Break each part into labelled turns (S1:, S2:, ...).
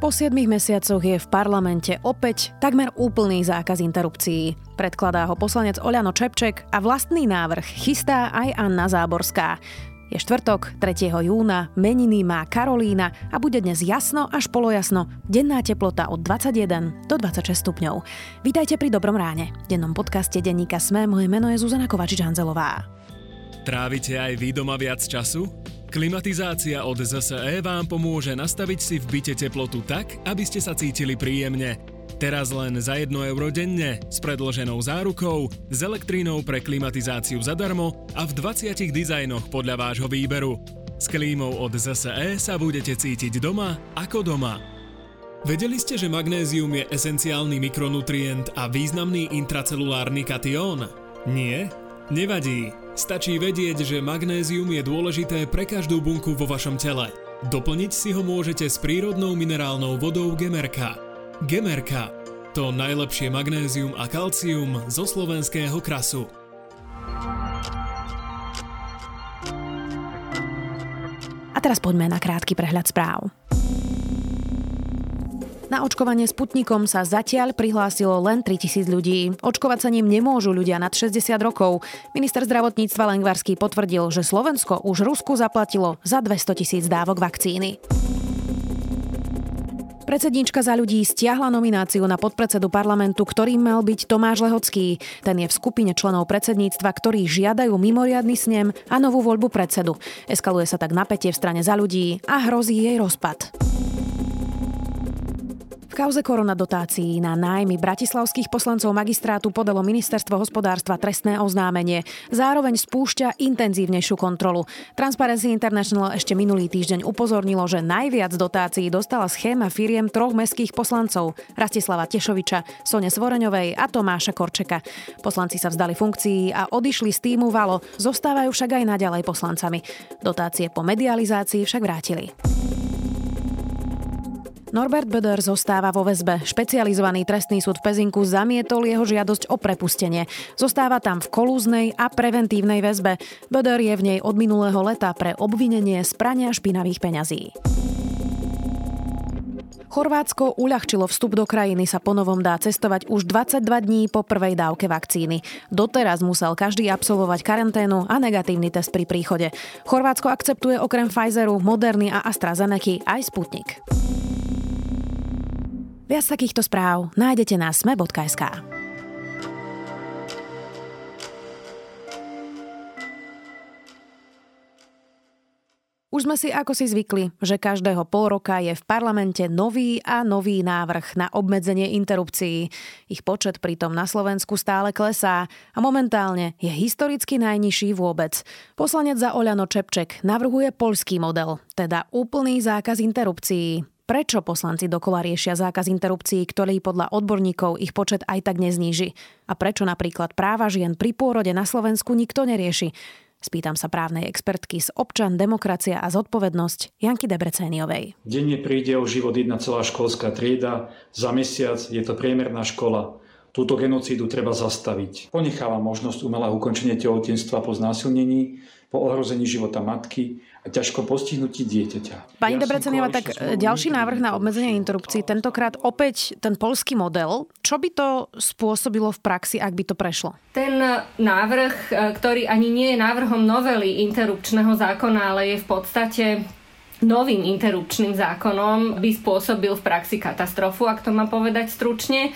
S1: Po 7 mesiacoch je v parlamente opäť takmer úplný zákaz interrupcií. Predkladá ho poslanec Oľano Čepček a vlastný návrh chystá aj Anna Záborská. Je štvrtok, 3. júna, meniny má Karolína a bude dnes jasno až polojasno, denná teplota od 21 do 26 stupňov. Vítajte pri Dobrom ráne. V dennom podcaste denníka Sme, moje meno je Zuzana Kovačič-Hanzelová.
S2: Trávite aj vy doma viac času? Klimatizácia od ZSE vám pomôže nastaviť si v byte teplotu tak, aby ste sa cítili príjemne. Teraz len za 1 euro denne, s predloženou zárukou, s elektrínou pre klimatizáciu zadarmo a v 20 dizajnoch podľa vášho výberu. S klímou od ZSE sa budete cítiť doma ako doma. Vedeli ste, že magnézium je esenciálny mikronutrient a významný intracelulárny katión? Nie? Nevadí. Stačí vedieť, že magnézium je dôležité pre každú bunku vo vašom tele. Doplniť si ho môžete s prírodnou minerálnou vodou Gemerka. Gemerka. To najlepšie magnézium a kalcium zo slovenského krasu.
S1: A teraz poďme na krátky prehľad správ. Na očkovanie Sputnikom sa zatiaľ prihlásilo len 3000 ľudí. Očkovať sa ním nemôžu ľudia nad 60 rokov. Minister zdravotníctva Lengvarský potvrdil, že Slovensko už Rusku zaplatilo za 200 tisíc dávok vakcíny. Predsedníčka za ľudí stiahla nomináciu na podpredsedu parlamentu, ktorým mal byť Tomáš Lehocký. Ten je v skupine členov predsedníctva, ktorí žiadajú mimoriadny snem a novú voľbu predsedu. Eskaluje sa tak napätie v strane za ľudí a hrozí jej rozpad kauze koronadotácií na nájmy bratislavských poslancov magistrátu podalo ministerstvo hospodárstva trestné oznámenie. Zároveň spúšťa intenzívnejšiu kontrolu. Transparency International ešte minulý týždeň upozornilo, že najviac dotácií dostala schéma firiem troch mestských poslancov Rastislava Tešoviča, Sone Svoreňovej a Tomáša Korčeka. Poslanci sa vzdali funkcií a odišli z týmu Valo, zostávajú však aj naďalej poslancami. Dotácie po medializácii však vrátili. Norbert Böder zostáva vo väzbe. Špecializovaný trestný súd v Pezinku zamietol jeho žiadosť o prepustenie. Zostáva tam v kolúznej a preventívnej väzbe. Böder je v nej od minulého leta pre obvinenie z prania špinavých peňazí. Chorvátsko uľahčilo vstup do krajiny sa ponovom dá cestovať už 22 dní po prvej dávke vakcíny. Doteraz musel každý absolvovať karanténu a negatívny test pri príchode. Chorvátsko akceptuje okrem Pfizeru, Moderny a AstraZeneca aj Sputnik. Viac takýchto správ nájdete na sme.sk. Už sme si ako si zvykli, že každého pol roka je v parlamente nový a nový návrh na obmedzenie interrupcií. Ich počet pritom na Slovensku stále klesá a momentálne je historicky najnižší vôbec. Poslanec za Oľano Čepček navrhuje polský model, teda úplný zákaz interrupcií. Prečo poslanci dokola riešia zákaz interrupcií, ktorý podľa odborníkov ich počet aj tak nezníži? A prečo napríklad práva žien pri pôrode na Slovensku nikto nerieši? Spýtam sa právnej expertky z občan, demokracia a zodpovednosť Janky Debrecéniovej.
S3: Denne príde o život jedna celá školská trieda, za mesiac je to priemerná škola. Túto genocídu treba zastaviť. Ponecháva možnosť umelého ukončenia tehotenstva po znásilnení, po ohrození života matky a ťažko postihnutí dieťaťa.
S1: Pani ja Debrecenieva, tak ďalší návrh na obmedzenie interrupcií, tentokrát opäť ten polský model. Čo by to spôsobilo v praxi, ak by to prešlo?
S4: Ten návrh, ktorý ani nie je návrhom novely interrupčného zákona, ale je v podstate novým interrupčným zákonom by spôsobil v praxi katastrofu, ak to má povedať stručne.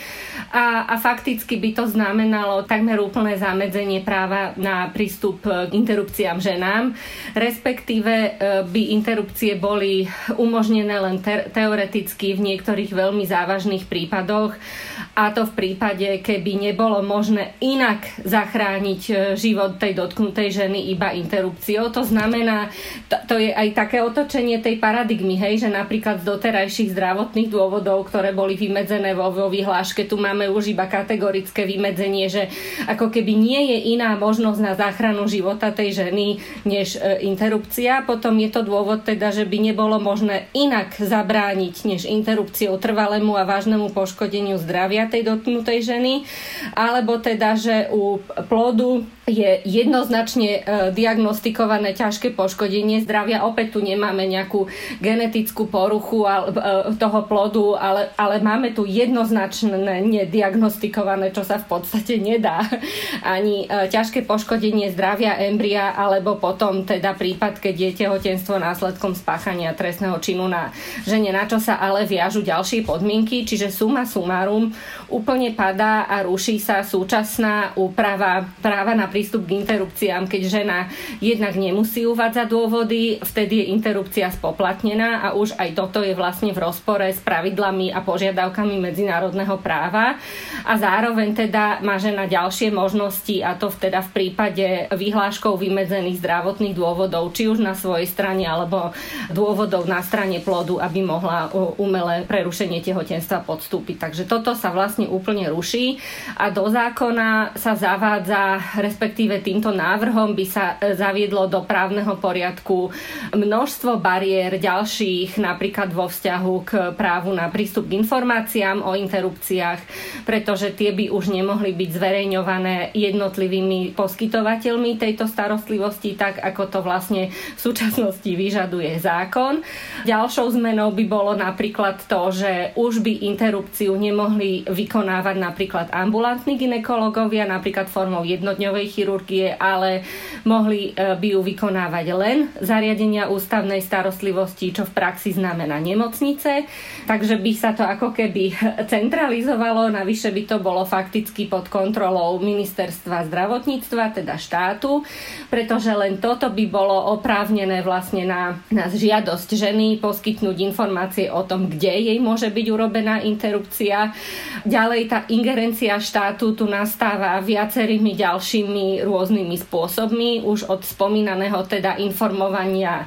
S4: A, a fakticky by to znamenalo takmer úplné zamedzenie práva na prístup k interrupciám ženám, respektíve e, by interrupcie boli umožnené len te- teoreticky v niektorých veľmi závažných prípadoch a to v prípade, keby nebolo možné inak zachrániť e, život tej dotknutej ženy iba interrupciou. To znamená, to, to je aj také otočenie tej paradigmy, hej, že napríklad z doterajších zdravotných dôvodov, ktoré boli vymedzené vo, vo vyhláške, tu máme už iba kategorické vymedzenie, že ako keby nie je iná možnosť na záchranu života tej ženy než e, interrupcia. Potom je to dôvod teda, že by nebolo možné inak zabrániť než interrupciou trvalému a vážnemu poškodeniu zdravia tej dotknutej ženy, alebo teda, že u plodu je jednoznačne e, diagnostikované ťažké poškodenie zdravia. Opäť tu nemáme nejakú genetickú poruchu e, toho plodu, ale, ale máme tu jednoznačné nediagnostikované, čo sa v podstate nedá. Ani e, ťažké poškodenie zdravia embria, alebo potom teda prípad, keď je tehotenstvo následkom spáchania trestného činu na žene, na čo sa ale viažu ďalšie podmienky, čiže suma sumárum úplne padá a ruší sa súčasná úprava práva na prístup k interrupciám, keď žena jednak nemusí uvádzať dôvody, vtedy je interrupcia spoplatnená a už aj toto je vlastne v rozpore s pravidlami a požiadavkami medzinárodného práva a zároveň teda má žena ďalšie možnosti a to teda v prípade vyhláškou vymedzených zdravotných dôvodov, či už na svojej strane alebo dôvodov na strane plodu, aby mohla umelé prerušenie tehotenstva podstúpiť. Takže toto sa vlastne úplne ruší a do zákona sa zavádza, respektíve týmto návrhom by sa e, zaviedlo do právneho poriadku množstvo bariér ďalších, napríklad vo vzťahu k právu na prístup k informáciám o interrupciách, pretože tie by už nemohli byť zverejňované jednotlivými poskytovateľmi tejto starostlivosti, tak ako to vlastne v súčasnosti vyžaduje zákon. Ďalšou zmenou by bolo napríklad to, že už by interrupciu nemohli vykonávať napríklad ambulantní ginekologovia, napríklad formou jednodňovej chirurgie, ale mohli e, by ju vykonávať len zariadenia ústavnej starostlivosti, čo v praxi znamená nemocnice. Takže by sa to ako keby centralizovalo, navyše by to bolo fakticky pod kontrolou ministerstva zdravotníctva, teda štátu, pretože len toto by bolo oprávnené vlastne na, na žiadosť ženy poskytnúť informácie o tom, kde jej môže byť urobená interrupcia. Ďalej tá ingerencia štátu tu nastáva viacerými ďalšími rôznymi spôsobmi, už od spomínaného teda informovania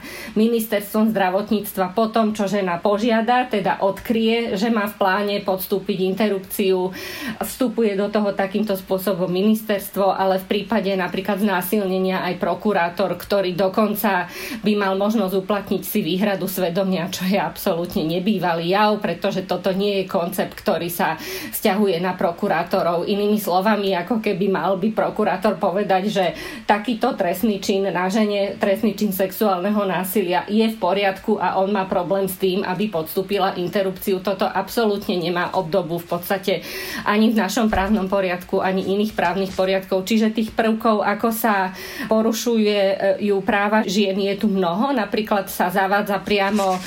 S4: ministerstvom zdravotníctva po tom, čo žena požiada, teda odkrie, že má v pláne podstúpiť interrupciu, vstupuje do toho takýmto spôsobom ministerstvo, ale v prípade napríklad znásilnenia aj prokurátor, ktorý dokonca by mal možnosť uplatniť si výhradu svedomia, čo je absolútne nebývalý jav, pretože toto nie je koncept, ktorý sa vzťahuje na prokurátorov. Inými slovami, ako keby mal by prokurátor povedať, že takýto trestný čin na žene, trestný čin sexuálneho násilia je v poriadku a on má problém s tým, aby podstúpila interrupciu. Toto absolútne nemá obdobu v podstate ani v našom právnom poriadku, ani iných právnych poriadkov. Čiže tých prvkov, ako sa porušuje e, ju práva žien, je tu mnoho. Napríklad sa zavádza priamo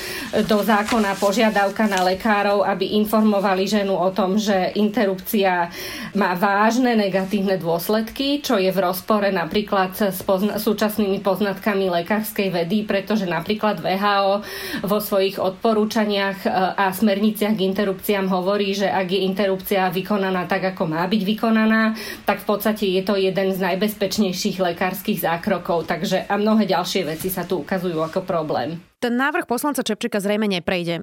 S4: do zákona požiadavka na lekárov, aby informovali ženu o tom, že interrupcia má vážne negatívne dôsledky, čo je v rozpore napríklad s pozna- súčasnými poznatkami lekárskej vedy, pretože napríklad VHO vo svojich odporúčaniach e, a smerniciach k interrupciám hovorí, že ak je interrupcia vykonaná tak, ako má byť vykonaná, tak v podstate je to jeden z najbezpečnejších lekárskych zákrokov. Takže a mnohé ďalšie veci sa tu ukazujú ako problém.
S1: Ten návrh poslanca Čepčeka zrejme neprejde. E,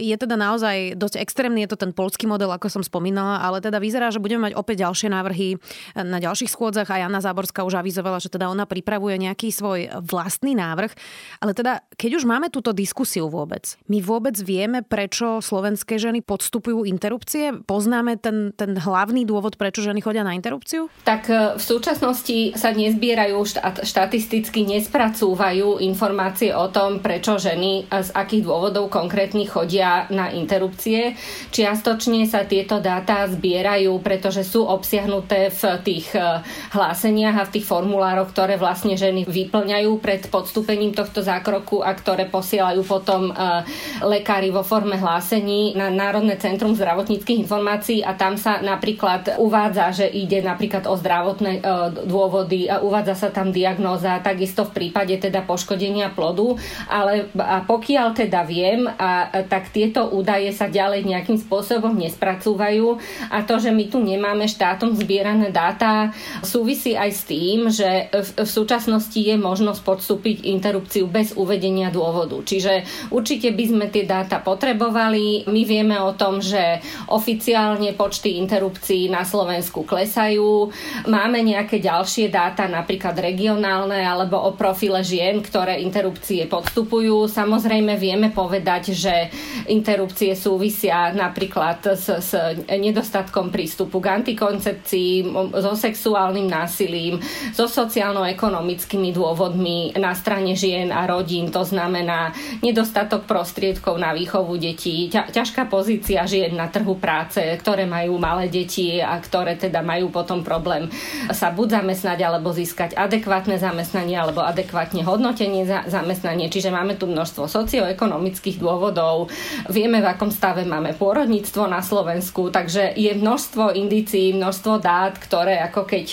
S1: je teda naozaj dosť extrémny, je to ten polský model, ako som spomínala, ale teda vyzerá, že budeme mať opäť ďalšie návrhy na ďalších schôdzach a Jana Záborská už avizovala, že teda ona pripravuje nejaký svoj vlastný návrh. Ale teda, keď už máme túto diskusiu vôbec, my vôbec vieme, prečo slovenské ženy podstupujú interrupcie? Poznáme ten, ten hlavný dôvod, prečo ženy chodia na interrupciu?
S4: Tak e, v súčasnosti sa nezbierajú štatisticky, nespracúvajú informácie o tom, prečo prečo ženy z akých dôvodov konkrétnych chodia na interrupcie. Čiastočne sa tieto dáta zbierajú, pretože sú obsiahnuté v tých e, hláseniach a v tých formulároch, ktoré vlastne ženy vyplňajú pred podstúpením tohto zákroku a ktoré posielajú potom e, lekári vo forme hlásení na Národné centrum zdravotníckých informácií a tam sa napríklad uvádza, že ide napríklad o zdravotné e, dôvody a uvádza sa tam diagnóza, takisto v prípade teda poškodenia plodu, ale a pokiaľ teda viem, a, tak tieto údaje sa ďalej nejakým spôsobom nespracúvajú a to, že my tu nemáme štátom zbierané dáta, súvisí aj s tým, že v, v súčasnosti je možnosť podstúpiť interrupciu bez uvedenia dôvodu. Čiže určite by sme tie dáta potrebovali. My vieme o tom, že oficiálne počty interrupcií na Slovensku klesajú. Máme nejaké ďalšie dáta, napríklad regionálne alebo o profile žien, ktoré interrupcie podstupujú existujú. Samozrejme vieme povedať, že interrupcie súvisia napríklad s, s nedostatkom prístupu k antikoncepcii, so sexuálnym násilím, so sociálno-ekonomickými dôvodmi na strane žien a rodín. To znamená nedostatok prostriedkov na výchovu detí, ťažká pozícia žien na trhu práce, ktoré majú malé deti a ktoré teda majú potom problém sa buď zamestnať alebo získať adekvátne zamestnanie alebo adekvátne hodnotenie za zamestnanie. Čiže máme tu množstvo socioekonomických dôvodov, vieme v akom stave máme pôrodníctvo na Slovensku, takže je množstvo indícií, množstvo dát, ktoré ako keď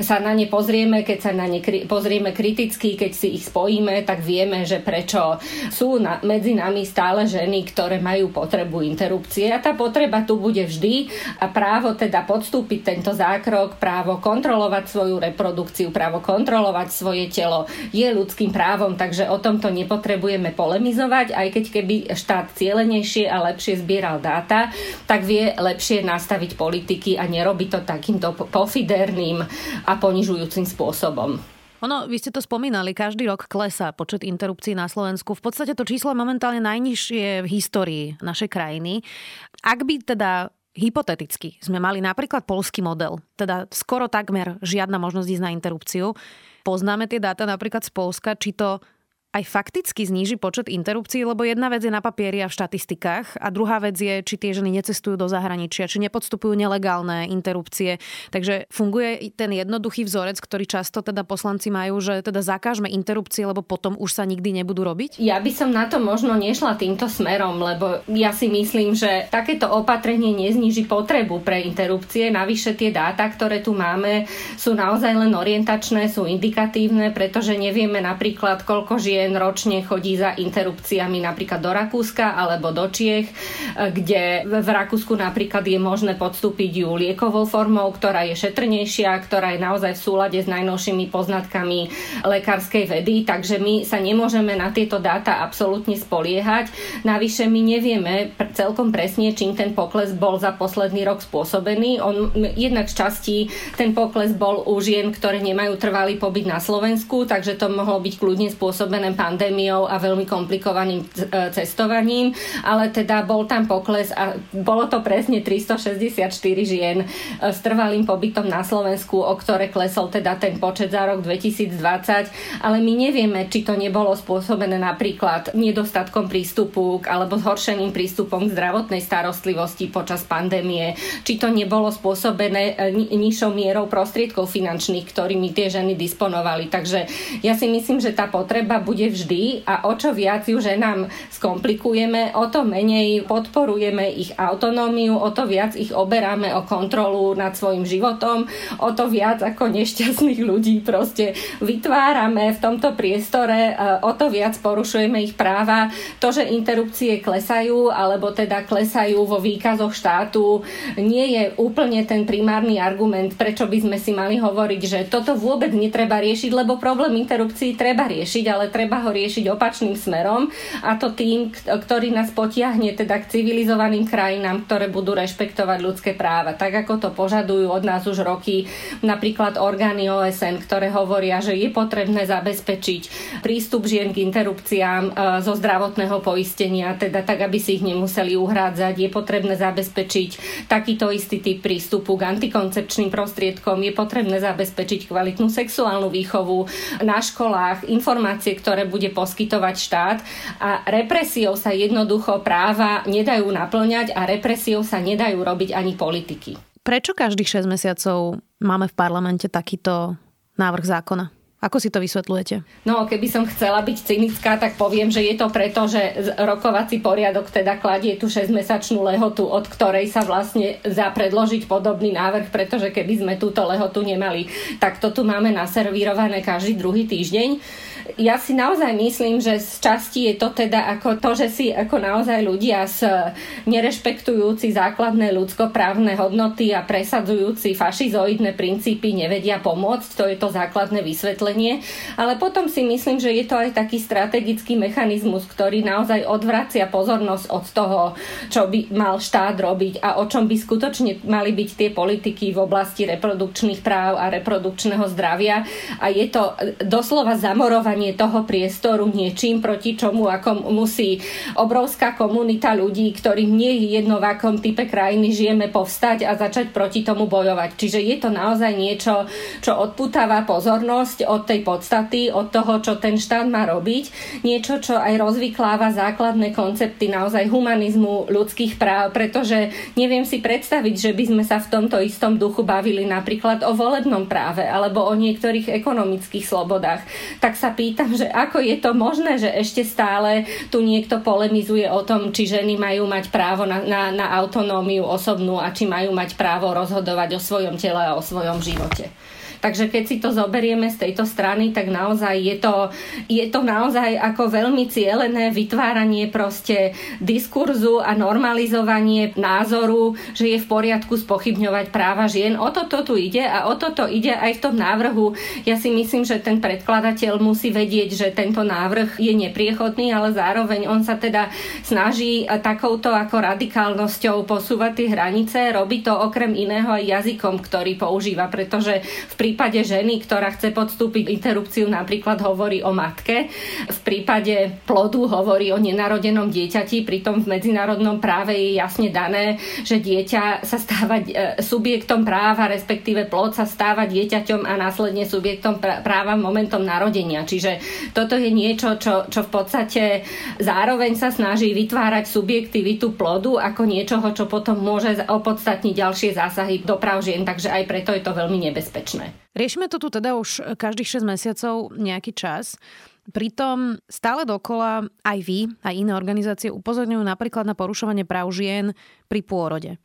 S4: sa na ne pozrieme, keď sa na ne kri- pozrieme kriticky, keď si ich spojíme, tak vieme, že prečo sú na, medzi nami stále ženy, ktoré majú potrebu interrupcie. A tá potreba tu bude vždy a právo teda podstúpiť tento zákrok, právo kontrolovať svoju reprodukciu, právo kontrolovať svoje telo je ľudským právom, takže o tomto nepotrebujeme polemizovať, aj keď keby štát cieľenejšie a lepšie zbieral dáta, tak vie lepšie nastaviť politiky a nerobiť to takýmto pofiderným a ponižujúcim spôsobom.
S1: Ono, vy ste to spomínali, každý rok klesá počet interrupcií na Slovensku. V podstate to číslo je momentálne najnižšie v histórii našej krajiny. Ak by teda hypoteticky sme mali napríklad polský model, teda skoro takmer žiadna možnosť ísť na interrupciu, poznáme tie dáta napríklad z Polska, či to aj fakticky zníži počet interrupcií, lebo jedna vec je na papieri a v štatistikách a druhá vec je, či tie ženy necestujú do zahraničia, či nepodstupujú nelegálne interrupcie. Takže funguje ten jednoduchý vzorec, ktorý často teda poslanci majú, že teda zakážme interrupcie, lebo potom už sa nikdy nebudú robiť?
S4: Ja by som na to možno nešla týmto smerom, lebo ja si myslím, že takéto opatrenie nezniží potrebu pre interrupcie. Navyše tie dáta, ktoré tu máme, sú naozaj len orientačné, sú indikatívne, pretože nevieme napríklad, koľko žien žien ročne chodí za interrupciami napríklad do Rakúska alebo do Čiech, kde v Rakúsku napríklad je možné podstúpiť ju liekovou formou, ktorá je šetrnejšia, ktorá je naozaj v súlade s najnovšími poznatkami lekárskej vedy, takže my sa nemôžeme na tieto dáta absolútne spoliehať. Navyše my nevieme celkom presne, čím ten pokles bol za posledný rok spôsobený. On jednak z časti ten pokles bol u žien, ktoré nemajú trvalý pobyt na Slovensku, takže to mohlo byť kľudne spôsobené pandémiou a veľmi komplikovaným e, cestovaním, ale teda bol tam pokles a bolo to presne 364 žien e, s trvalým pobytom na Slovensku, o ktoré klesol teda ten počet za rok 2020, ale my nevieme, či to nebolo spôsobené napríklad nedostatkom prístupu alebo zhoršeným prístupom k zdravotnej starostlivosti počas pandémie, či to nebolo spôsobené e, nižšou mierou prostriedkov finančných, ktorými tie ženy disponovali. Takže ja si myslím, že tá potreba bude bude vždy a o čo viac ju ženám skomplikujeme, o to menej podporujeme ich autonómiu, o to viac ich oberáme o kontrolu nad svojim životom, o to viac ako nešťastných ľudí proste vytvárame v tomto priestore, o to viac porušujeme ich práva. To, že interrupcie klesajú, alebo teda klesajú vo výkazoch štátu, nie je úplne ten primárny argument, prečo by sme si mali hovoriť, že toto vôbec netreba riešiť, lebo problém interrupcií treba riešiť, ale treba treba ho riešiť opačným smerom a to tým, ktorý nás potiahne teda k civilizovaným krajinám, ktoré budú rešpektovať ľudské práva. Tak ako to požadujú od nás už roky napríklad orgány OSN, ktoré hovoria, že je potrebné zabezpečiť prístup žien k interrupciám e, zo zdravotného poistenia, teda tak, aby si ich nemuseli uhrádzať. Je potrebné zabezpečiť takýto istý typ prístupu k antikoncepčným prostriedkom. Je potrebné zabezpečiť kvalitnú sexuálnu výchovu na školách, informácie, ktoré bude poskytovať štát a represiou sa jednoducho práva nedajú naplňať a represiou sa nedajú robiť ani politiky.
S1: Prečo každých 6 mesiacov máme v parlamente takýto návrh zákona? Ako si to vysvetľujete?
S4: No, keby som chcela byť cynická, tak poviem, že je to preto, že rokovací poriadok teda kladie tú 6-mesačnú lehotu, od ktorej sa vlastne za predložiť podobný návrh, pretože keby sme túto lehotu nemali, tak to tu máme naservírované každý druhý týždeň ja si naozaj myslím, že z časti je to teda ako to, že si ako naozaj ľudia s nerešpektujúci základné ľudskoprávne hodnoty a presadzujúci fašizoidné princípy nevedia pomôcť. To je to základné vysvetlenie. Ale potom si myslím, že je to aj taký strategický mechanizmus, ktorý naozaj odvracia pozornosť od toho, čo by mal štát robiť a o čom by skutočne mali byť tie politiky v oblasti reprodukčných práv a reprodukčného zdravia. A je to doslova zamorovať obmedzovanie toho priestoru niečím, proti čomu ako musí obrovská komunita ľudí, ktorým nie je jedno v akom type krajiny žijeme, povstať a začať proti tomu bojovať. Čiže je to naozaj niečo, čo odputáva pozornosť od tej podstaty, od toho, čo ten štát má robiť. Niečo, čo aj rozvykláva základné koncepty naozaj humanizmu ľudských práv, pretože neviem si predstaviť, že by sme sa v tomto istom duchu bavili napríklad o volebnom práve alebo o niektorých ekonomických slobodách. Tak sa pýtam, že ako je to možné, že ešte stále tu niekto polemizuje o tom, či ženy majú mať právo na, na, na autonómiu osobnú a či majú mať právo rozhodovať o svojom tele a o svojom živote. Takže keď si to zoberieme z tejto strany, tak naozaj je to, je to naozaj ako veľmi cielené vytváranie proste diskurzu a normalizovanie názoru, že je v poriadku spochybňovať práva žien. O toto tu ide a o toto ide aj v tom návrhu. Ja si myslím, že ten predkladateľ musí vedieť, že tento návrh je nepriechodný, ale zároveň on sa teda snaží takouto ako radikálnosťou posúvať tie hranice, robí to okrem iného aj jazykom, ktorý používa, pretože v prípade prípade ženy, ktorá chce podstúpiť interrupciu, napríklad hovorí o matke. V prípade plodu hovorí o nenarodenom dieťati, pritom v medzinárodnom práve je jasne dané, že dieťa sa stáva e, subjektom práva, respektíve plod sa stáva dieťaťom a následne subjektom práva momentom narodenia. Čiže toto je niečo, čo, čo v podstate zároveň sa snaží vytvárať subjektivitu plodu ako niečoho, čo potom môže opodstatniť ďalšie zásahy do práv žien, takže aj preto je to veľmi nebezpečné.
S1: Riešime to tu teda už každých 6 mesiacov nejaký čas. Pritom stále dokola aj vy, aj iné organizácie upozorňujú napríklad na porušovanie práv žien pri pôrode.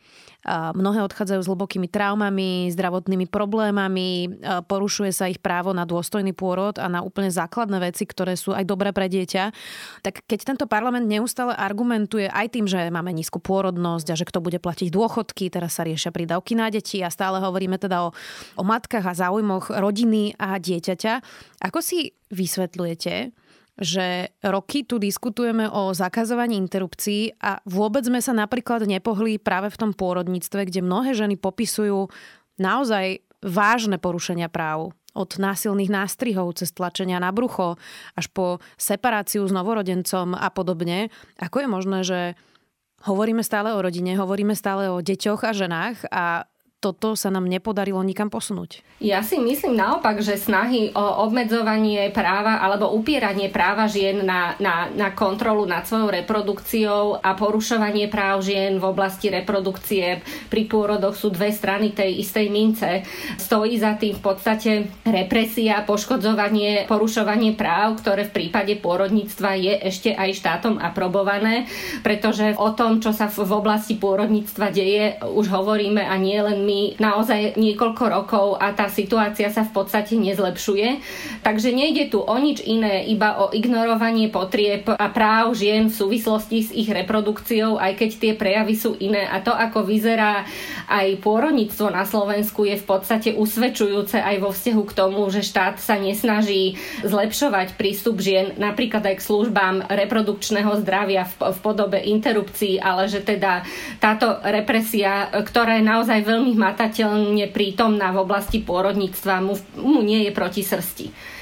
S1: Mnohé odchádzajú s hlbokými traumami, zdravotnými problémami, porušuje sa ich právo na dôstojný pôrod a na úplne základné veci, ktoré sú aj dobré pre dieťa. Tak keď tento parlament neustále argumentuje aj tým, že máme nízku pôrodnosť a že kto bude platiť dôchodky, teraz sa riešia prídavky na deti a stále hovoríme teda o, o matkách a záujmoch rodiny a dieťaťa, ako si vysvetľujete, že roky tu diskutujeme o zakazovaní interrupcií a vôbec sme sa napríklad nepohli práve v tom pôrodníctve, kde mnohé ženy popisujú naozaj vážne porušenia práv. Od násilných nástrihov cez tlačenia na brucho až po separáciu s novorodencom a podobne. Ako je možné, že hovoríme stále o rodine, hovoríme stále o deťoch a ženách a toto sa nám nepodarilo nikam posunúť.
S4: Ja si myslím naopak, že snahy o obmedzovanie práva alebo upieranie práva žien na, na, na kontrolu nad svojou reprodukciou a porušovanie práv žien v oblasti reprodukcie pri pôrodoch sú dve strany tej istej mince. Stojí za tým v podstate represia, poškodzovanie, porušovanie práv, ktoré v prípade pôrodníctva je ešte aj štátom aprobované, pretože o tom, čo sa v oblasti pôrodníctva deje, už hovoríme a nie len my nami naozaj niekoľko rokov a tá situácia sa v podstate nezlepšuje. Takže nejde tu o nič iné, iba o ignorovanie potrieb a práv žien v súvislosti s ich reprodukciou, aj keď tie prejavy sú iné. A to, ako vyzerá aj pôrodníctvo na Slovensku, je v podstate usvedčujúce aj vo vzťahu k tomu, že štát sa nesnaží zlepšovať prístup žien napríklad aj k službám reprodukčného zdravia v podobe interrupcií, ale že teda táto represia, ktorá je naozaj veľmi hmatateľne prítomná v oblasti pôrodníctva, mu, mu nie je proti srsti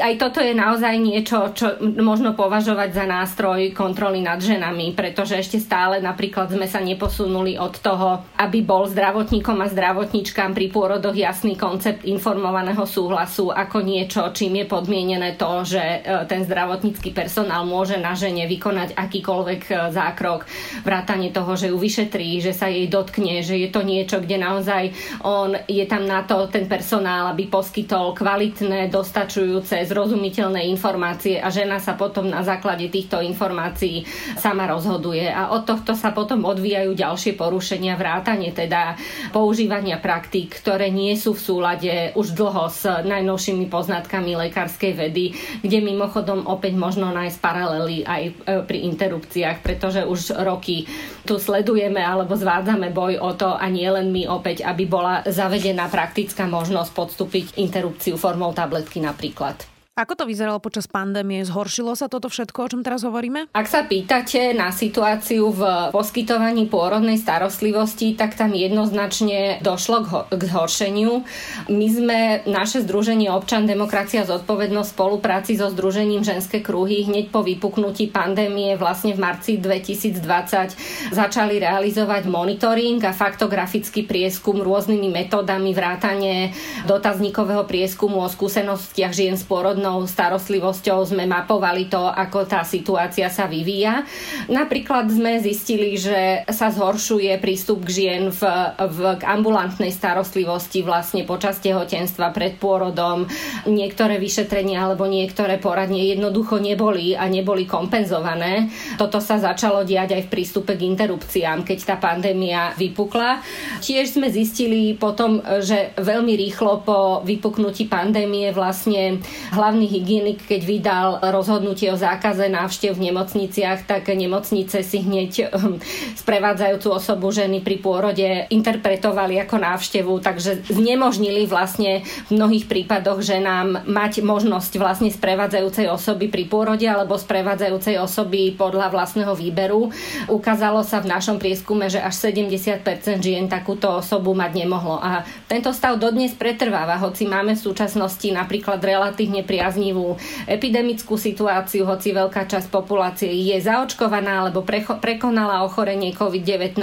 S4: aj toto je naozaj niečo, čo možno považovať za nástroj kontroly nad ženami, pretože ešte stále napríklad sme sa neposunuli od toho, aby bol zdravotníkom a zdravotníčkám pri pôrodoch jasný koncept informovaného súhlasu ako niečo, čím je podmienené to, že e, ten zdravotnícky personál môže na žene vykonať akýkoľvek e, zákrok, vrátanie toho, že ju vyšetrí, že sa jej dotkne, že je to niečo, kde naozaj on je tam na to ten personál, aby poskytol kvalitné, dostačujúce dostačujúce, zrozumiteľné informácie a žena sa potom na základe týchto informácií sama rozhoduje. A od tohto sa potom odvíjajú ďalšie porušenia, vrátanie teda používania praktík, ktoré nie sú v súlade už dlho s najnovšími poznatkami lekárskej vedy, kde mimochodom opäť možno nájsť paralely aj e, pri interrupciách, pretože už roky tu sledujeme alebo zvádzame boj o to a nie len my opäť, aby bola zavedená praktická možnosť podstúpiť interrupciu formou tabletky napríklad napríklad.
S1: Ako to vyzeralo počas pandémie? Zhoršilo sa toto všetko, o čom teraz hovoríme?
S4: Ak sa pýtate na situáciu v poskytovaní pôrodnej starostlivosti, tak tam jednoznačne došlo k, ho- k zhoršeniu. My sme, naše združenie Občan, demokracia, zodpovednosť v spolupráci so Združením ženské kruhy hneď po vypuknutí pandémie vlastne v marci 2020 začali realizovať monitoring a faktografický prieskum rôznymi metódami vrátane dotazníkového prieskumu o skúsenostiach žien s pôrodnou zdravotnou starostlivosťou sme mapovali to, ako tá situácia sa vyvíja. Napríklad sme zistili, že sa zhoršuje prístup k žien v, v k ambulantnej starostlivosti vlastne počas tehotenstva pred pôrodom. Niektoré vyšetrenia alebo niektoré poradne jednoducho neboli a neboli kompenzované. Toto sa začalo diať aj v prístupe k interrupciám, keď tá pandémia vypukla. Tiež sme zistili potom, že veľmi rýchlo po vypuknutí pandémie vlastne hlavne hlavný hygienik, keď vydal rozhodnutie o zákaze návštev v nemocniciach, tak nemocnice si hneď ehm, sprevádzajúcu osobu ženy pri pôrode interpretovali ako návštevu, takže znemožnili vlastne v mnohých prípadoch ženám mať možnosť vlastne sprevádzajúcej osoby pri pôrode alebo sprevádzajúcej osoby podľa vlastného výberu. Ukázalo sa v našom prieskume, že až 70% žien takúto osobu mať nemohlo. A tento stav dodnes pretrváva, hoci máme v súčasnosti napríklad relatívne pri priaznivú epidemickú situáciu, hoci veľká časť populácie je zaočkovaná alebo prekonala ochorenie COVID-19,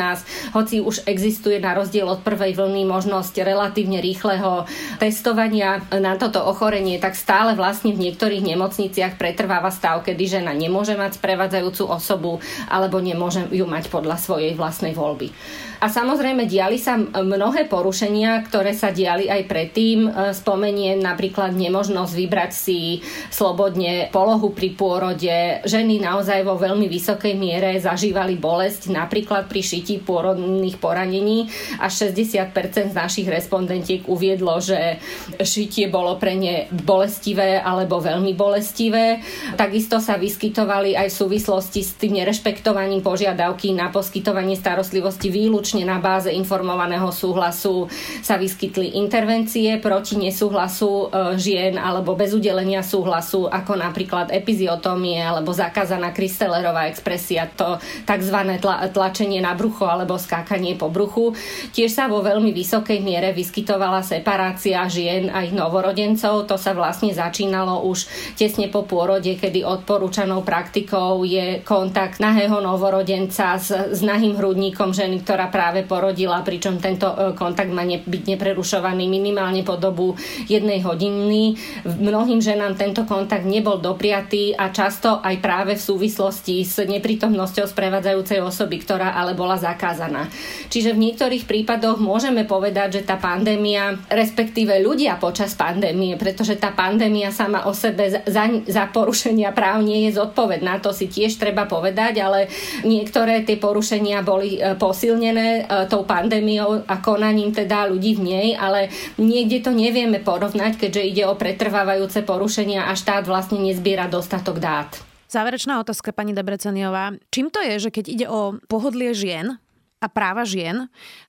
S4: hoci už existuje na rozdiel od prvej vlny možnosť relatívne rýchleho testovania na toto ochorenie, tak stále vlastne v niektorých nemocniciach pretrváva stav, kedy žena nemôže mať sprevádzajúcu osobu alebo nemôže ju mať podľa svojej vlastnej voľby. A samozrejme diali sa mnohé porušenia, ktoré sa diali aj predtým. E, spomeniem napríklad nemožnosť vybrať si slobodne polohu pri pôrode. Ženy naozaj vo veľmi vysokej miere zažívali bolesť napríklad pri šití pôrodných poranení. Až 60% z našich respondentiek uviedlo, že šitie bolo pre ne bolestivé alebo veľmi bolestivé. Takisto sa vyskytovali aj v súvislosti s tým nerešpektovaním požiadavky na poskytovanie starostlivosti výlučne výlučne na báze informovaného súhlasu sa vyskytli intervencie proti nesúhlasu e, žien alebo bez udelenia súhlasu, ako napríklad epiziotomie alebo zakázaná Kristellerová expresia, to tzv. Tla, tlačenie na brucho alebo skákanie po bruchu. Tiež sa vo veľmi vysokej miere vyskytovala separácia žien a ich novorodencov. To sa vlastne začínalo už tesne po pôrode, kedy odporúčanou praktikou je kontakt nahého novorodenca s, s nahým hrudníkom ženy, ktorá práve porodila, pričom tento e, kontakt má ne, byť neprerušovaný minimálne po dobu jednej hodiny. Mnohým ženám tento kontakt nebol dopriatý a často aj práve v súvislosti s neprítomnosťou sprevádzajúcej osoby, ktorá ale bola zakázaná. Čiže v niektorých prípadoch môžeme povedať, že tá pandémia, respektíve ľudia počas pandémie, pretože tá pandémia sama o sebe za, za porušenia práv nie je zodpovedná, to si tiež treba povedať, ale niektoré tie porušenia boli e, posilnené E, tou pandémiou a konaním teda ľudí v nej, ale niekde to nevieme porovnať, keďže ide o pretrvávajúce porušenia a štát vlastne nezbiera dostatok dát.
S1: Záverečná otázka, pani Debreceniová. Čím to je, že keď ide o pohodlie žien a práva žien,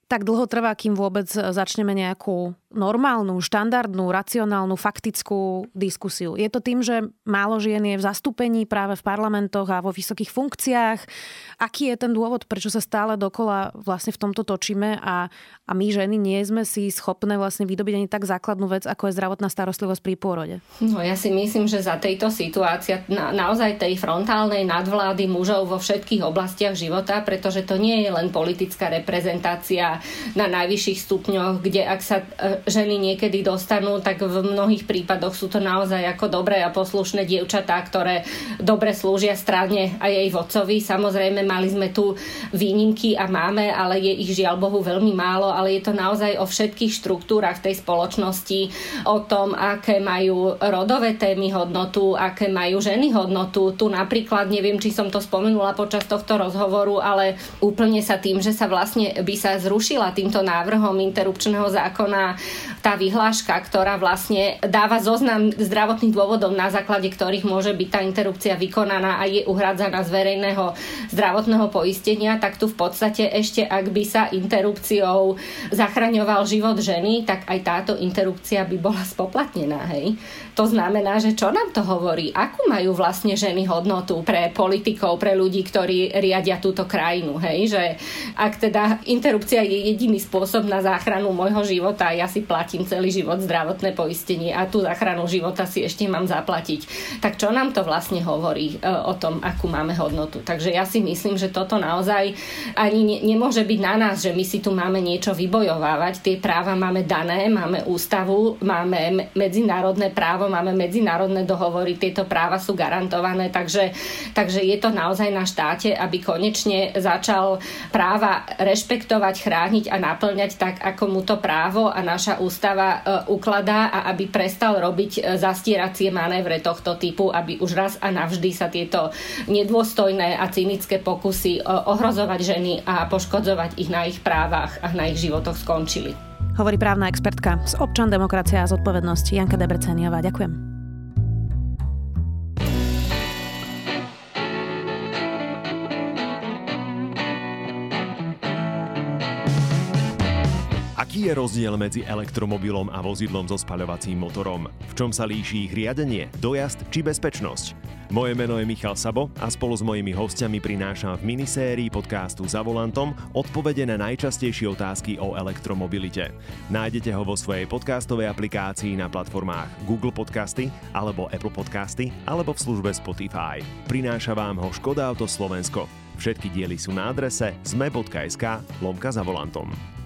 S1: tak dlho trvá, kým vôbec začneme nejakú normálnu, štandardnú, racionálnu, faktickú diskusiu. Je to tým, že málo žien je v zastúpení práve v parlamentoch a vo vysokých funkciách. Aký je ten dôvod, prečo sa stále dokola vlastne v tomto točíme a, a my ženy nie sme si schopné vlastne vydobiť ani tak základnú vec, ako je zdravotná starostlivosť pri pôrode?
S4: No ja si myslím, že za tejto situácia na, naozaj tej frontálnej nadvlády mužov vo všetkých oblastiach života, pretože to nie je len politická reprezentácia na najvyšších stupňoch, kde ak sa e, ženy niekedy dostanú, tak v mnohých prípadoch sú to naozaj ako dobré a poslušné dievčatá, ktoré dobre slúžia strane a jej vodcovi. Samozrejme, mali sme tu výnimky a máme, ale je ich žiaľ Bohu veľmi málo, ale je to naozaj o všetkých štruktúrach tej spoločnosti, o tom, aké majú rodové témy hodnotu, aké majú ženy hodnotu. Tu napríklad, neviem, či som to spomenula počas tohto rozhovoru, ale úplne sa tým, že sa vlastne by sa zrušil zrušila týmto návrhom interrupčného zákona tá vyhláška, ktorá vlastne dáva zoznam zdravotných dôvodov, na základe ktorých môže byť tá interrupcia vykonaná a je uhradzaná z verejného zdravotného poistenia, tak tu v podstate ešte, ak by sa interrupciou zachraňoval život ženy, tak aj táto interrupcia by bola spoplatnená. Hej? To znamená, že čo nám to hovorí? Akú majú vlastne ženy hodnotu pre politikov, pre ľudí, ktorí riadia túto krajinu? Hej? Že ak teda interrupcia je jediný spôsob na záchranu môjho života, ja si platím celý život zdravotné poistenie a tú záchranu života si ešte mám zaplatiť. Tak čo nám to vlastne hovorí e, o tom, akú máme hodnotu? Takže ja si myslím, že toto naozaj ani ne, nemôže byť na nás, že my si tu máme niečo vybojovávať. Tie práva máme dané, máme ústavu, máme medzinárodné právo máme medzinárodné dohovory, tieto práva sú garantované, takže, takže je to naozaj na štáte, aby konečne začal práva rešpektovať, chrániť a naplňať tak, ako mu to právo a naša ústava e, ukladá a aby prestal robiť e, zastieracie manévre tohto typu, aby už raz a navždy sa tieto nedôstojné a cynické pokusy e, ohrozovať ženy a poškodzovať ich na ich právach a na ich životoch skončili
S1: hovorí právna expertka z občan demokracia a zodpovednosti Janka Debreceniová. Ďakujem.
S5: Je rozdiel medzi elektromobilom a vozidlom so spaľovacím motorom? V čom sa líši ich riadenie, dojazd či bezpečnosť? Moje meno je Michal Sabo a spolu s mojimi hostiami prinášam v minisérii podcastu Za volantom odpovede na najčastejšie otázky o elektromobilite. Nájdete ho vo svojej podcastovej aplikácii na platformách Google Podcasty alebo Apple Podcasty alebo v službe Spotify. Prináša vám ho Škoda Auto Slovensko. Všetky diely sú na adrese sme.sk lomka za volantom.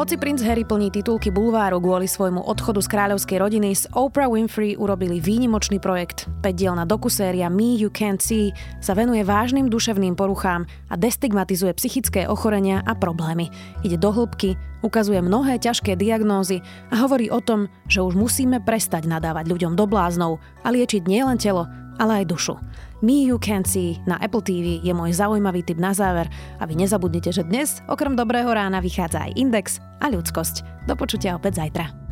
S1: Hoci princ Harry plní titulky bulváru kvôli svojmu odchodu z kráľovskej rodiny, z Oprah Winfrey urobili výnimočný projekt. 5-dielna dokuséria Me You Can't See sa venuje vážnym duševným poruchám a destigmatizuje psychické ochorenia a problémy. Ide do hĺbky, ukazuje mnohé ťažké diagnózy a hovorí o tom, že už musíme prestať nadávať ľuďom do bláznov a liečiť nielen telo, ale aj dušu. Me You Can See na Apple TV je môj zaujímavý tip na záver a vy nezabudnite, že dnes okrem Dobrého rána vychádza aj Index a ľudskosť. Do počutia opäť zajtra.